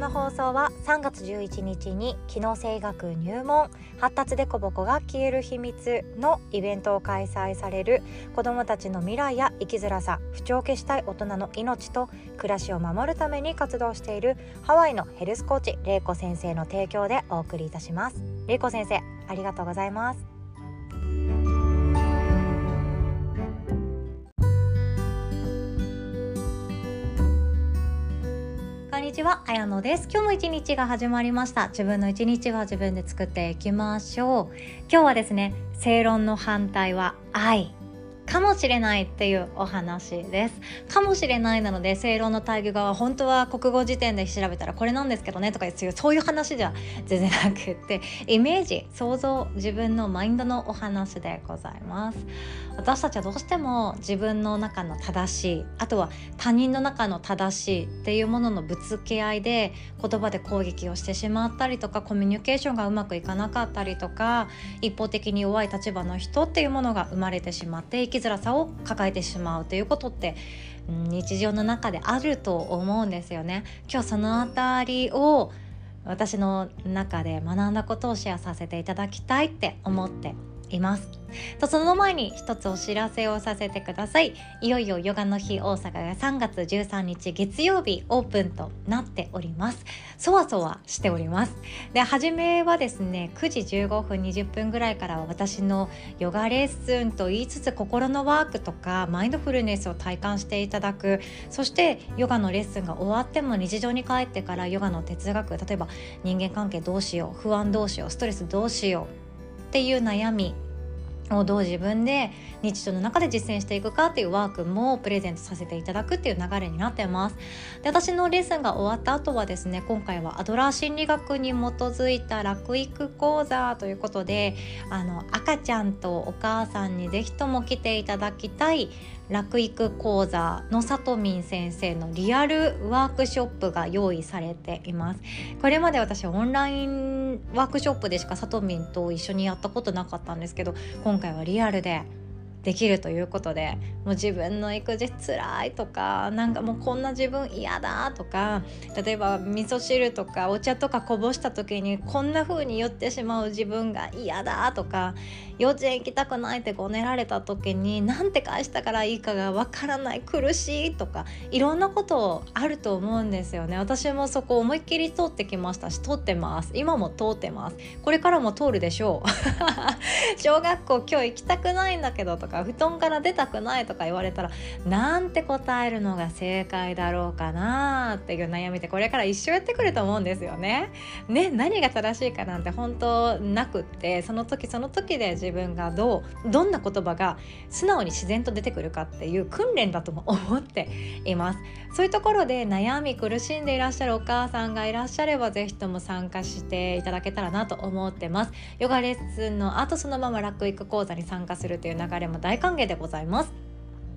の放送は3月11日に機能性学入門発達でこぼこが消える秘密のイベントを開催される子どもたちの未来や生きづらさ不調を消したい大人の命と暮らしを守るために活動しているハワイのヘルスコーチ玲子先生の提供でお送りいたします。玲子先生ありがとうございます。んにちは、あやのです。今日も一日が始まりました。自分の一日は自分で作っていきましょう。今日はですね、正論の反対は愛かもしれないっていうお話ですかもしれないなので正論の対義側本当は国語辞典で調べたらこれなんですけどねとかいうそういう話じゃ全然なくってイメージ想像自分のマインドのお話でございます私たちはどうしても自分の中の正しいあとは他人の中の正しいっていうもののぶつけ合いで言葉で攻撃をしてしまったりとかコミュニケーションがうまくいかなかったりとか一方的に弱い立場の人っていうものが生まれてしまって生きづらさを抱えてしまうということって日常の中であると思うんですよね。今日そのあたりを私の中で学んだことをシェアさせていただきたいって思っています。とその前に一つお知らせをさせてください。いよいよヨガの日大阪が3月13日月曜日オープンとなっております。そわそわしております。で初めはですね9時15分20分ぐらいからは私のヨガレッスンと言いつつ心のワークとかマインドフルネスを体感していただく。そしてヨガのレッスンが終わっても日常に帰ってからヨガの哲学例えば人間関係どうしよう不安どうしようストレスどうしようっていう悩みをどう自分で日常の中で実践していくかっていうワークもプレゼントさせていただくっていう流れになってます。で私のレッスンが終わった後はですね今回はアドラー心理学に基づいた楽育講座ということであの赤ちゃんとお母さんに是非とも来ていただきたい楽育講座のさとみん先生のリアルワークショップが用意されています。これまで私オンラインワークショップでしかさとみんと一緒にやったことなかったんですけど今回はリアルでできるということでもう自分の育児つらいとかなんかもうこんな自分嫌だとか例えば味噌汁とかお茶とかこぼした時にこんな風に酔ってしまう自分が嫌だとか幼稚園行きたくないってごねられた時に何て返したからいいかがわからない苦しいとかいろんなことあると思うんですよね。私もそこ思いっきり通ってきましたし通ってます。今も通ってます。これからも通るでしょう。小学校今日行きたくないんだけどとか布団から出たくないとか言われたらなんて答えるのが正解だろうかなっていう悩みってこれから一生やってくると思うんですよね。ね何が正しいかなんて本当なくってその時その時で自分がどうどんな言葉が素直に自然と出てくるかっていう訓練だとも思っています。そういうところで悩み苦しんでいらっしゃるお母さんがいらっしゃれば是非とも参加していただけたらなと思ってます。ヨガレッスンの後そのまま楽育講座に参加するという流れも大歓迎でございます。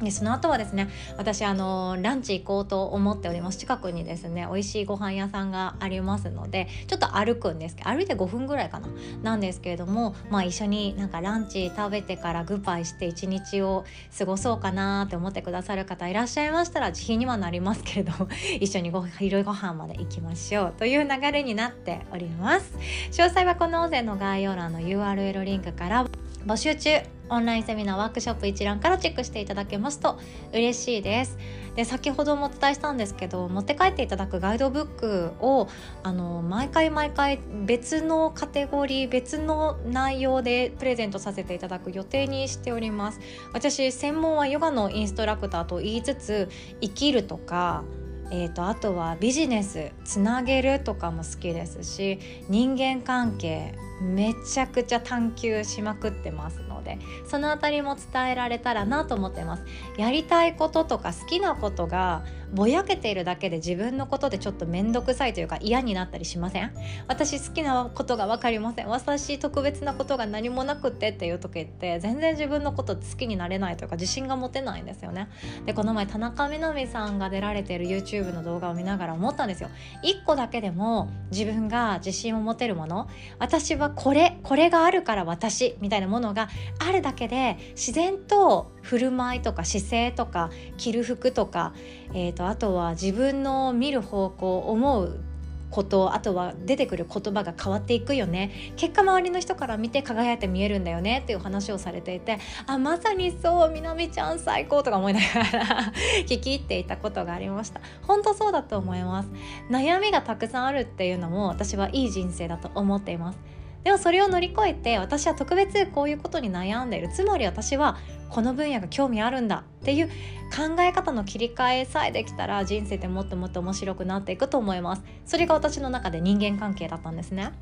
でその後はですね私あのランチ行こうと思っております。近くにですね美味しいご飯屋さんがありますのでちょっと歩くんですけど歩いて5分ぐらいかな。なんですけれどもまあ一緒になんかランチ食べてからグッバイして一日を過ごそうかなって思ってくださる方いらっしゃいましたら自費にはなりますけれども 一緒にご昼ご飯まで行きましょう。という流れになっております。詳細はこの音声の概要欄の URL リンクから募集中。オンラインセミナーワークショップ一覧からチェックしていただけますと嬉しいです。で先ほどもお伝えしたんですけど持って帰っていただくガイドブックをあの毎回毎回別のカテゴリー別の内容でプレゼントさせていただく予定にしております。私専門はヨガのインストラクターと言いつつ生きるとかえーと、あとはビジネスつなげるとかも好きですし人間関係めちゃくちゃ探求しまくってますのでその辺りも伝えられたらなと思ってます。やりたいこととか好きなことがぼやけているだけで自分のことでちょっと面倒くさいというか嫌になったりしません？私好きなことが分かりません。私特別なことが何もなくってっていう時って全然自分のこと好きになれないというか自信が持てないんですよね。でこの前田中みな実さんが出られている YouTube の動画を見ながら思ったんですよ。1個だけでも自分が自信を持てるもの私はこれこれがあるから私みたいなものがあるだけで自然と振る舞いとか姿勢とか着る服とか、えーと、あとは自分の見る方向思うことあとは出てくる言葉が変わっていくよね。結果周りの人から見て輝いて見えるんだよねっていう話をされていてあまさにそうみなみちゃん最高とか思いながら 聞き入っていたことがありました。本当そうだと思います。悩みがたくさんあるっていうのも私はいい人生だと思っています。でもそれを乗り越えて私は特別こういうことに悩んでいる。つまり私はこの分野が興味あるんだっていう考え方の切り替えさえできたら人生ってもっともっと面白くなっていくと思います。それが私の中で人間関係だったんですね。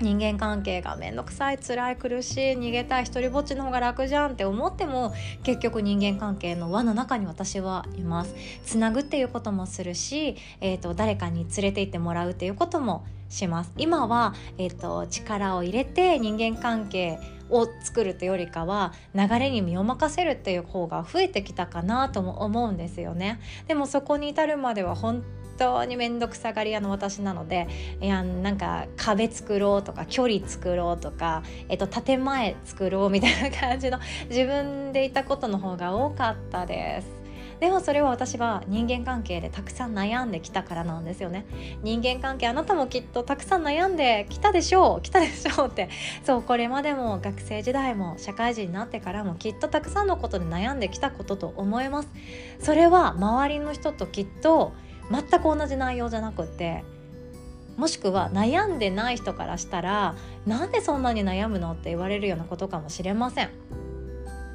人間関係が面倒くさい辛い苦しい逃げたい一人ぼっちの方が楽じゃんって思っても結局人間関係の輪の中に私はいます。つなぐっていうこともするし、えーと、誰かに連れて行ってもらうっていうこともします。今は、えーと力を入れて人間関係を作るというよりかは流れに身を任せるっていう方が増えてきたかなとも思うんですよね。でもそこに至るまでは本当に面倒くさがり屋の私なのでいやなんか壁作ろうとか距離作ろうとか、えっと、建前作ろうみたいな感じの自分でいたことの方が多かったです。でもそれは私は人間関係でたくさん悩んできたからなんですよね。人間関係あなたもきっとたくさん悩んできたでしょうきたでしょうって。そうこれまでも学生時代も社会人になってからもきっとたくさんのことで悩んできたことと思います。それは周りの人ときっと全く同じ内容じゃなくってもしくは悩んでない人からしたらなんでそんなに悩むのって言われるようなことかもしれません。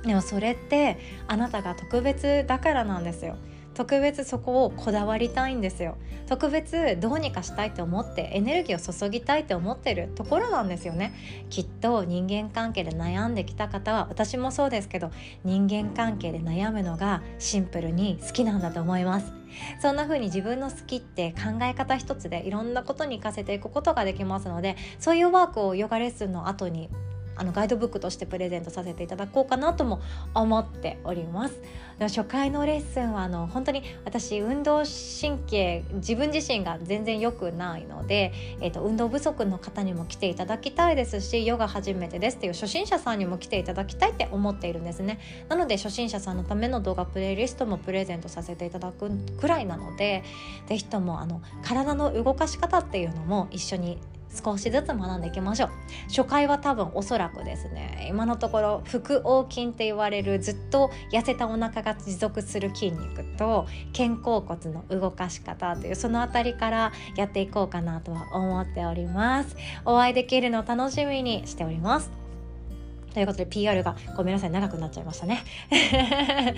でもそれってあなたが特別だからなんですよ。特別そこをこだわりたいんですよ。特別どうにかしたいと思ってエネルギーを注ぎたいと思ってるところなんですよね。きっと人間関係で悩んできた方は私もそうですけど人間関係で悩むのがシンプルに好きなんだと思います。そんな風に自分の好きって考え方一つでいろんなことに活かせていくことができますのでそういうワークをヨガレッスンの後にあのガイドブックとしてプレゼントさせていただこうかなとも思っております。初回のレッスンはあの本当に私運動神経自分自身が全然良くないので、えーと、運動不足の方にも来ていただきたいですしヨガ初めてですっていう初心者さんにも来ていただきたいって思っているんですね。なので初心者さんのための動画プレイリストもプレゼントさせていただくくらいなので是非ともあの体の動かし方っていうのも一緒に少しずつ学んでいきましょう。初回は多分おそらくですね今のところ腹横筋って言われるずっと痩せたお腹が持続する筋肉と肩甲骨の動かし方というその辺りからやっていこうかなとは思っております。お会いできるのを楽しみにしております。ということで PR がごめんなさい長くなっちゃいましたね。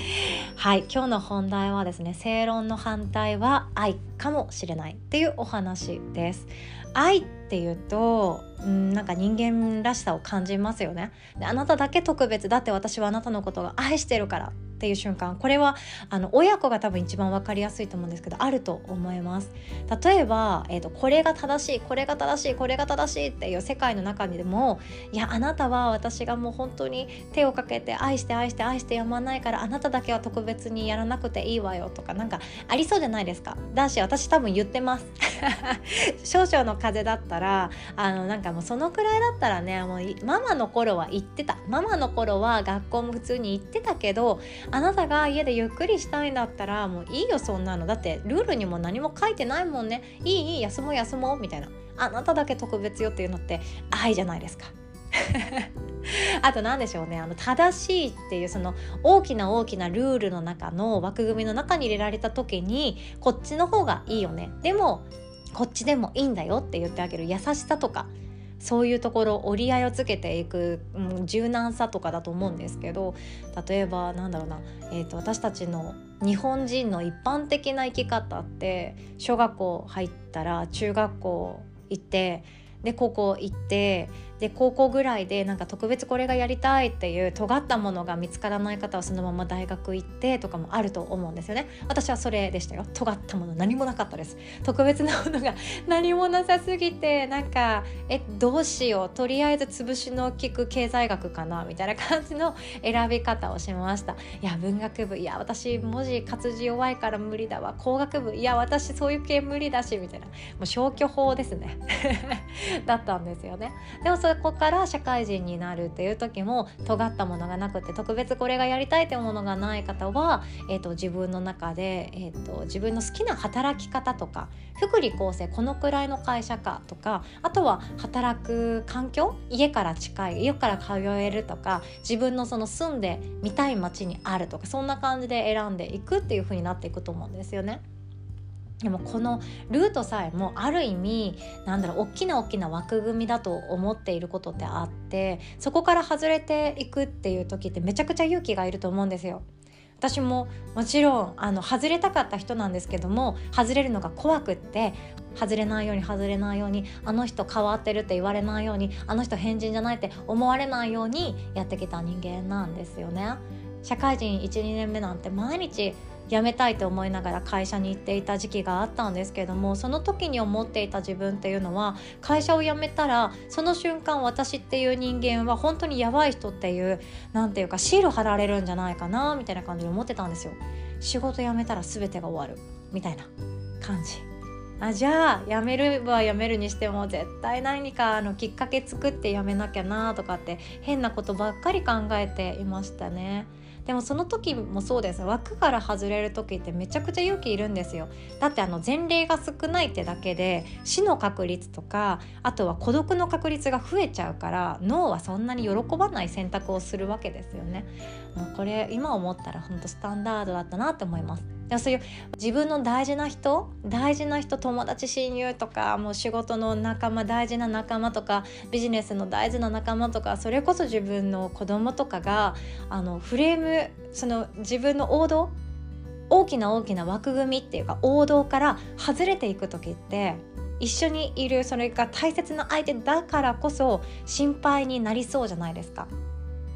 はい今日の本題はですね正論の反対は愛かもしれないっていうお話です。愛っていうとうんなんか人間らしさを感じますよね。であなただけ特別だって私はあなたのことが愛してるから。っていう瞬間これはあの親子が多分一番分かりやすいと思うんですけどあると思います。例えば、えーと、これが正しいこれが正しいこれが正しいっていう世界の中にでもいやあなたは私がもう本当に手をかけて愛して愛して愛してやまないからあなただけは特別にやらなくていいわよとかなんかありそうじゃないですか。だし私多分言ってます。少々の風だったらあのなんかもうそのくらいだったらねもうママの頃は言ってた。ママの頃は学校も普通に行ってたけどあなたが家でゆっくりしたいんだったらもういいよそんなの。だってルールにも何も書いてないもんね。いいいい休もう休もうみたいな。あなただけ特別よっていうのって愛じゃないですか。あと何でしょうね。あの正しいっていうその大きな大きなルールの中の枠組みの中に入れられた時にこっちの方がいいよね。でもこっちでもいいんだよって言ってあげる。優しさとか。そういうところ折り合いをつけていく、うん、柔軟さとかだと思うんですけど例えばなんだろうな、えーと、私たちの日本人の一般的な生き方って小学校入ったら中学校行ってで高校行ってで高校ぐらいでなんか特別これがやりたいっていう尖ったものが見つからない方はそのまま大学行ってとかもあると思うんですよね。私はそれでしたよ。尖ったもの何もなかったです。特別なものが 何もなさすぎてなんかえどうしよう。とりあえず潰しの効く経済学かなみたいな感じの選び方をしました。いや文学部。いや私文字活字弱いから無理だわ。工学部。いや私そういう系無理だしみたいな。もう消去法ですね。だったんですよねでもそこから社会人になるっていう時も尖ったものがなくて特別これがやりたいっていうものがない方は、えーと、自分の中で、えーと、自分の好きな働き方とか福利厚生このくらいの会社かとかあとは働く環境家から近い家から通えるとか自分のその住んでみたい街にあるとかそんな感じで選んでいくっていう風になっていくと思うんですよね。でもこのルートさえもある意味なんだろう大きな大きな枠組みだと思っていることってあってそこから外れていくっていう時ってめちゃくちゃ勇気がいると思うんですよ。私ももちろんあの外れたかった人なんですけども外れるのが怖くって外れないように外れないようにあの人変わってるって言われないようにあの人変人じゃないって思われないようにやってきた人間なんですよね。社会人12年目なんて毎日辞めたいと思いながら会社に行っていた時期があったんですけどもその時に思っていた自分っていうのは会社を辞めたらその瞬間私っていう人間は本当にやばい人っていう何ていうかシール貼られるんじゃないかなみたいな感じで思ってたんですよ。仕事辞めたら全てが終わるみたいな感じ。あじゃあ辞めるは辞めるにしても絶対何かあのきっかけ作って辞めなきゃなとかって変なことばっかり考えていましたね。でもその時もそうです。枠から外れる時ってめちゃくちゃ勇気いるんですよ。だってあの前例が少ないってだけで死の確率とかあとは孤独の確率が増えちゃうから脳はそんなに喜ばない選択をするわけですよね。もうこれ今思ったら本当スタンダードだったなって思いますでもそういう自分の大事な人大事な人友達親友とかもう仕事の仲間大事な仲間とかビジネスの大事な仲間とかそれこそ自分の子供とかがあのフレームその自分の王道大きな大きな枠組みっていうか王道から外れていく時って一緒にいるそれが大切な相手だからこそ心配になりそうじゃないですか。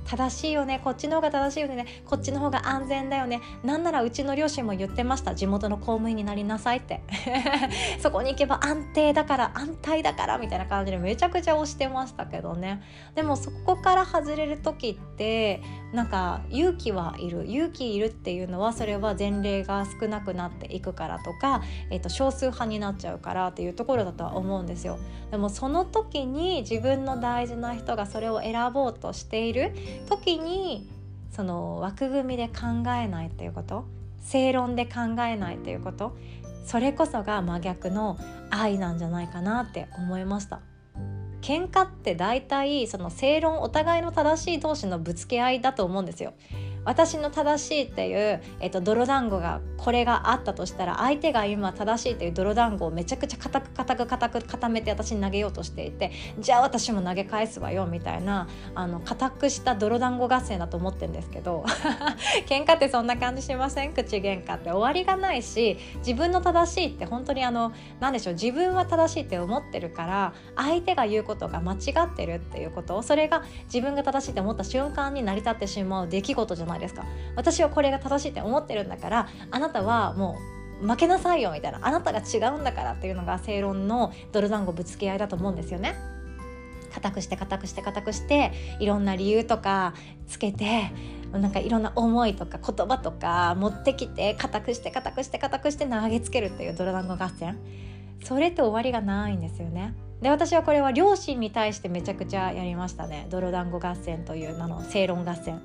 正しいよね。こっちの方が正しいよね。こっちの方が安全だよね。なんならうちの両親も言ってました。地元の公務員になりなさいって。そこに行けば安定だから安泰だからみたいな感じでめちゃくちゃ推してましたけどね。でもそこから外れる時ってなんか勇気はいる勇気いるっていうのはそれは前例が少なくなっていくからとか、えー、と少数派になっちゃうからっていうところだとは思うんですよ。でもその時に自分の大事な人がそれを選ぼうとしている時にその枠組みで考えないっていうこと正論で考えないっていうことそれこそが真逆の愛なんじゃないかなって思いました。喧嘩って大体その正論お互いの正しい同士のぶつけ合いだと思うんですよ。私の正しいっていう、えっと、泥団子がこれがあったとしたら相手が今正しいっていう泥団子をめちゃくちゃ硬く硬く硬く固めて私に投げようとしていてじゃあ私も投げ返すわよみたいなあの硬くした泥団子合戦だと思ってるんですけど 喧嘩ってそんな感じしません？口喧嘩って終わりがないし自分の正しいって本当にあの何でしょう自分は正しいって思ってるから相手が言うことが間違ってるっていうことそれが自分が正しいって思った瞬間に成り立ってしまう出来事じゃないないですか私はこれが正しいって思ってるんだからあなたはもう負けなさいよみたいなあなたが違うんだからっていうのが正論の泥団子ぶつけ合いだと思うんですよね。固くして固くして固くしていろんな理由とかつけてなんかいろんな思いとか言葉とか持ってきて固くして固くして固くして投げつけるっていう泥団子合戦それって終わりがないんですよね。で私はこれは両親に対してめちゃくちゃやりましたね。泥団子合戦という名の正論合戦。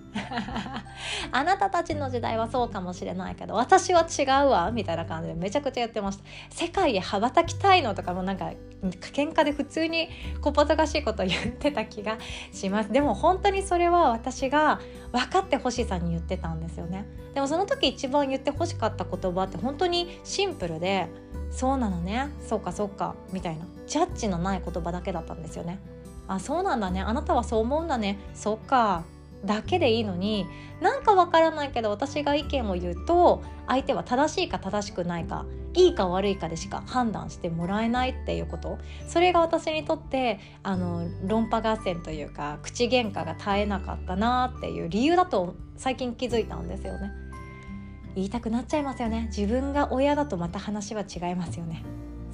あなたたちの時代はそうかもしれないけど私は違うわみたいな感じでめちゃくちゃやってました。世界へ羽ばたきたいのとかもなんか喧嘩で普通にこばたかしいこと言ってた気がします。でも本当にそれは私が分かってほしさに言ってたんですよね。でもその時一番言ってほしかった言葉って本当にシンプルでそうなのねそうかそうかみたいな。ジャッジのない言葉だけだったんですよね。あそうなんだねあなたはそう思うんだねそっか。だけでいいのになんかわからないけど私が意見を言うと相手は正しいか正しくないかいいか悪いかでしか判断してもらえないっていうこと。それが私にとってあの論破合戦というか口喧嘩が絶えなかったなっていう理由だと最近気づいたんですよね。言いたくなっちゃいますよね。自分が親だとまた話は違いますよね。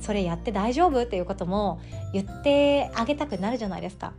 それやって大丈夫っていうことも言ってあげたくなるじゃないですか。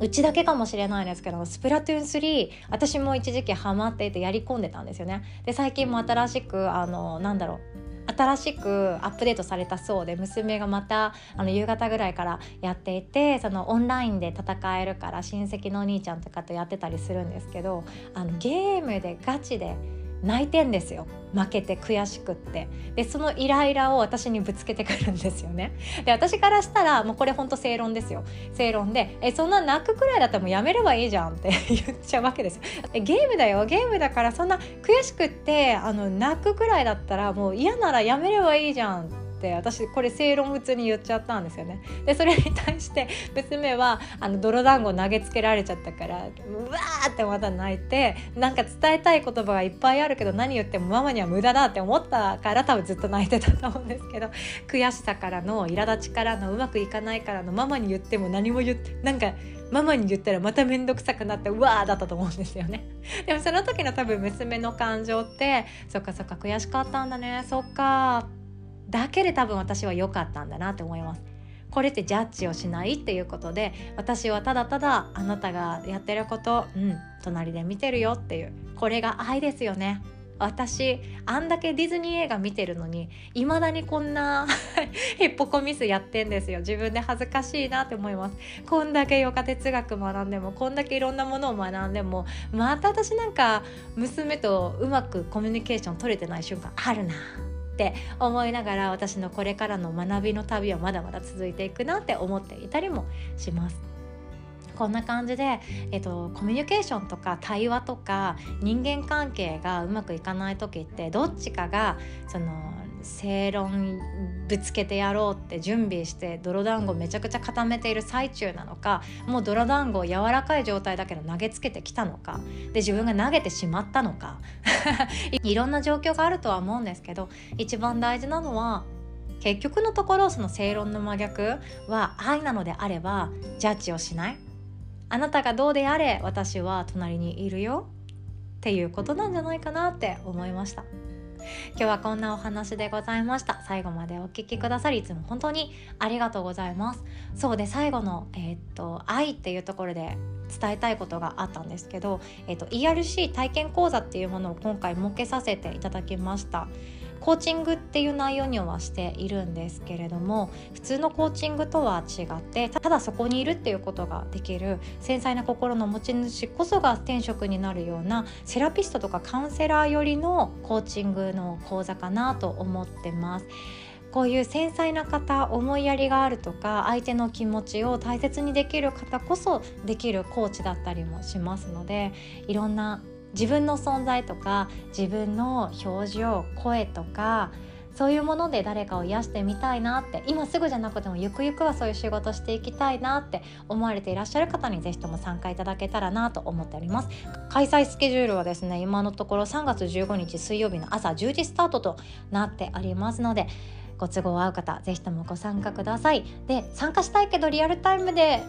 うちだけかもしれないですけどスプラトゥーン3私も一時期ハマっていてやり込んでたんですよね。で最近も新しくあのなんだろう新しくアップデートされたそうで娘がまたあの夕方ぐらいからやっていてそのオンラインで戦えるから親戚のお兄ちゃんとかとやってたりするんですけどあのゲームでガチで泣いてんですよ。負けて悔しくって。でそのイライラを私にぶつけてくるんですよね。で私からしたらもうこれほんと正論ですよ。正論でえそんな泣くくらいだったらもうやめればいいじゃんって 言っちゃうわけですよ。ゲームだよ。ゲームだからそんな悔しくってあの泣くくらいだったらもう嫌ならやめればいいじゃんって私これ正論普通に言っちゃったんですよね。でそれに対して娘はあの泥団子投げつけられちゃったからうわーってまた泣いてなんか伝えたい言葉がいっぱいあるけど何言ってもママには無駄だって思ったから多分ずっと泣いてたと思うんですけど悔しさからの苛立ちからのうまくいかないからのママに言っても何も言ってなんかママに言ったらまた面倒くさくなってうわーだったと思うんですよね。でもその時の多分娘の感情ってそっかそっか悔しかったんだねそっかだけで多分私は良かったんだなって思います。これってジャッジをしないっていうことで私はただただあなたがやってることうん隣で見てるよっていうこれが愛ですよね。私あんだけディズニー映画見てるのにいまだにこんな ヘッポコミスやってんですよ自分で恥ずかしいなって思いますこんだけヨガ哲学学んでもこんだけいろんなものを学んでもまた私なんか娘とうまくコミュニケーション取れてない瞬間あるなって思いながら私のこれからの学びの旅はまだまだ続いていくなって思っていたりもします。こんな感じで、えっと、コミュニケーションとか対話とか人間関係がうまくいかない時ってどっちかがその正論ぶつけてやろうって準備して泥団子めちゃくちゃ固めている最中なのかもう泥団子を柔らかい状態だけど投げつけてきたのかで自分が投げてしまったのか いろんな状況があるとは思うんですけど一番大事なのは結局のところその正論の真逆は愛なのであればジャッジをしないあなたがどうであれ私は隣にいるよっていうことなんじゃないかなって思いました。今日はこんなお話でございました。最後までお聴きくださりいつも本当にありがとうございます。そうで最後のえー、っと愛っていうところで伝えたいことがあったんですけど、えー、っと ERC 体験講座っていうものを今回設けさせていただきました。コーチングっていう内容にはしているんですけれども普通のコーチングとは違ってただそこにいるっていうことができる繊細な心の持ち主こそが天職になるようなセラピストとかカウンセラー寄りのコーチングの講座かなと思ってます。こういう繊細な方思いやりがあるとか相手の気持ちを大切にできる方こそできるコーチだったりもしますのでいろんな自分の存在とか自分の表情声とかそういうもので誰かを癒してみたいなって今すぐじゃなくてもゆくゆくはそういう仕事していきたいなって思われていらっしゃる方にぜひとも参加いただけたらなと思っております。開催スケジュールはですね今のところ3月15日水曜日の朝10時スタートとなっておりますのでご都合合う方是非ともご参加ください。で参加したいけどリアルタイムで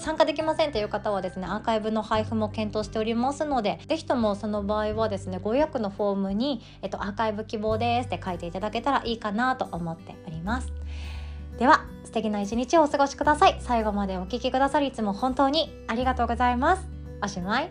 参加できませんという方はですねアーカイブの配布も検討しておりますので是非ともその場合はですねご予約のフォームに、えっと、アーカイブ希望ですって書いていただけたらいいかなと思っております。では素敵な一日をお過ごしください。最後までお聴きくださりいつも本当にありがとうございます。おしまい。